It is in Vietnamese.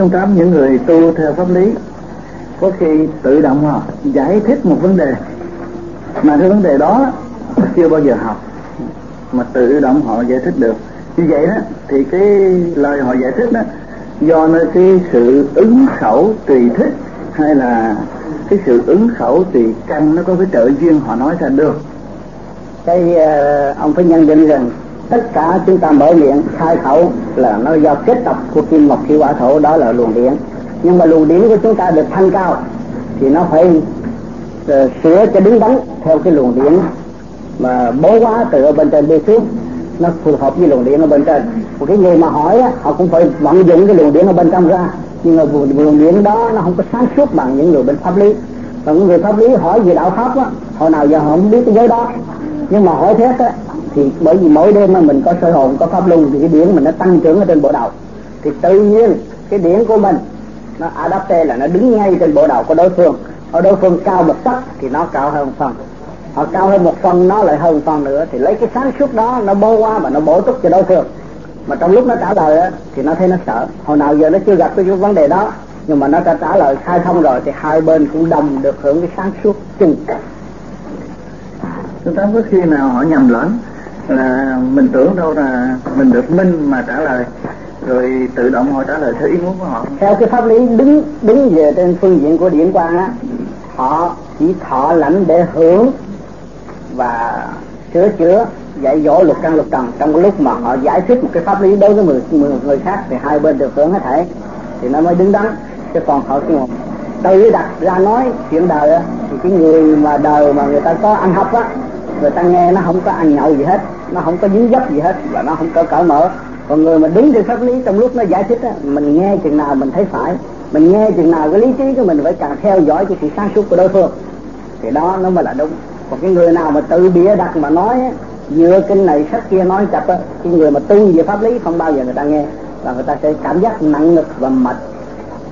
không tám những người tu theo pháp lý. Có khi tự động họ giải thích một vấn đề mà cái vấn đề đó chưa bao giờ học mà tự động họ giải thích được. Như vậy đó thì cái lời họ giải thích đó do nơi cái sự ứng khẩu tùy thích hay là cái sự ứng khẩu tùy căn nó có cái trợ duyên họ nói ra được. Cái uh, ông phải nhận định rằng tất cả chúng ta mở miệng khai khẩu là nó do kết tập của kim mộc thủy hỏa thổ đó là luồng điển nhưng mà luồng điển của chúng ta được thanh cao thì nó phải uh, sửa cho đứng đắn theo cái luồng điển mà bố quá từ ở bên trên đi xuống. Nó phù hợp với luồng điện ở bên trên. Một cái người mà hỏi á, họ cũng phải vận dụng cái luồng điện ở bên trong ra. Nhưng mà luồng điện đó nó không có sáng suốt bằng những người bên pháp lý. Và những người pháp lý hỏi về đạo pháp á hồi nào giờ họ không biết cái giới đó. Nhưng mà hỏi thế á thì bởi vì mỗi đêm mà mình có sơ hồn có pháp luân thì cái điển mình nó tăng trưởng ở trên bộ đầu. Thì tự nhiên cái điển của mình nó adapte là nó đứng ngay trên bộ đầu của đối phương. Ở đối phương cao một tấc thì nó cao hơn phần. Họ cao hơn một phần nó lại hơn phần nữa. Thì lấy cái sáng suốt đó nó bố qua và nó bổ túc cho đối phương. Mà trong lúc nó trả lời á, thì nó thấy nó sợ. Hồi nào giờ nó chưa gặp cái vấn đề đó nhưng mà nó đã trả lời khai thông rồi. Thì hai bên cũng đồng được hưởng cái sáng suốt chung. Chúng ta có khi nào họ nhầm lẫn? Là mình tưởng đâu là mình được minh mà trả lời. Rồi tự động họ trả lời theo ý muốn của họ. Theo cái pháp lý đứng đứng về trên phương diện của điển quan á họ chỉ thọ lãnh để hưởng và sửa chữa dạy dỗ luật căn luật trần. Trong cái lúc mà họ giải thích một cái pháp lý đối với người, người, người khác thì hai bên được hưởng hết thảy thì nó mới đứng đắn. Chứ còn họ khi mà tự đặt ra nói chuyện đời á, thì cái người mà đời mà người ta có ăn hấp á người ta nghe nó không có ăn nhậu gì hết nó không có dính dấp gì hết và nó không có cởi mở. Còn người mà đứng trên pháp lý trong lúc nó giải thích á, mình nghe chừng nào mình thấy phải mình nghe chừng nào cái lý trí của mình phải càng theo dõi cái sự sáng suốt của đối phương. Thì đó nó mới là đúng. Còn cái người nào mà tự bịa đặt mà nói dựa kinh này sách kia nói chập á cái người mà tu về pháp lý không bao giờ người ta nghe. Và người ta sẽ cảm giác nặng ngực và mệt.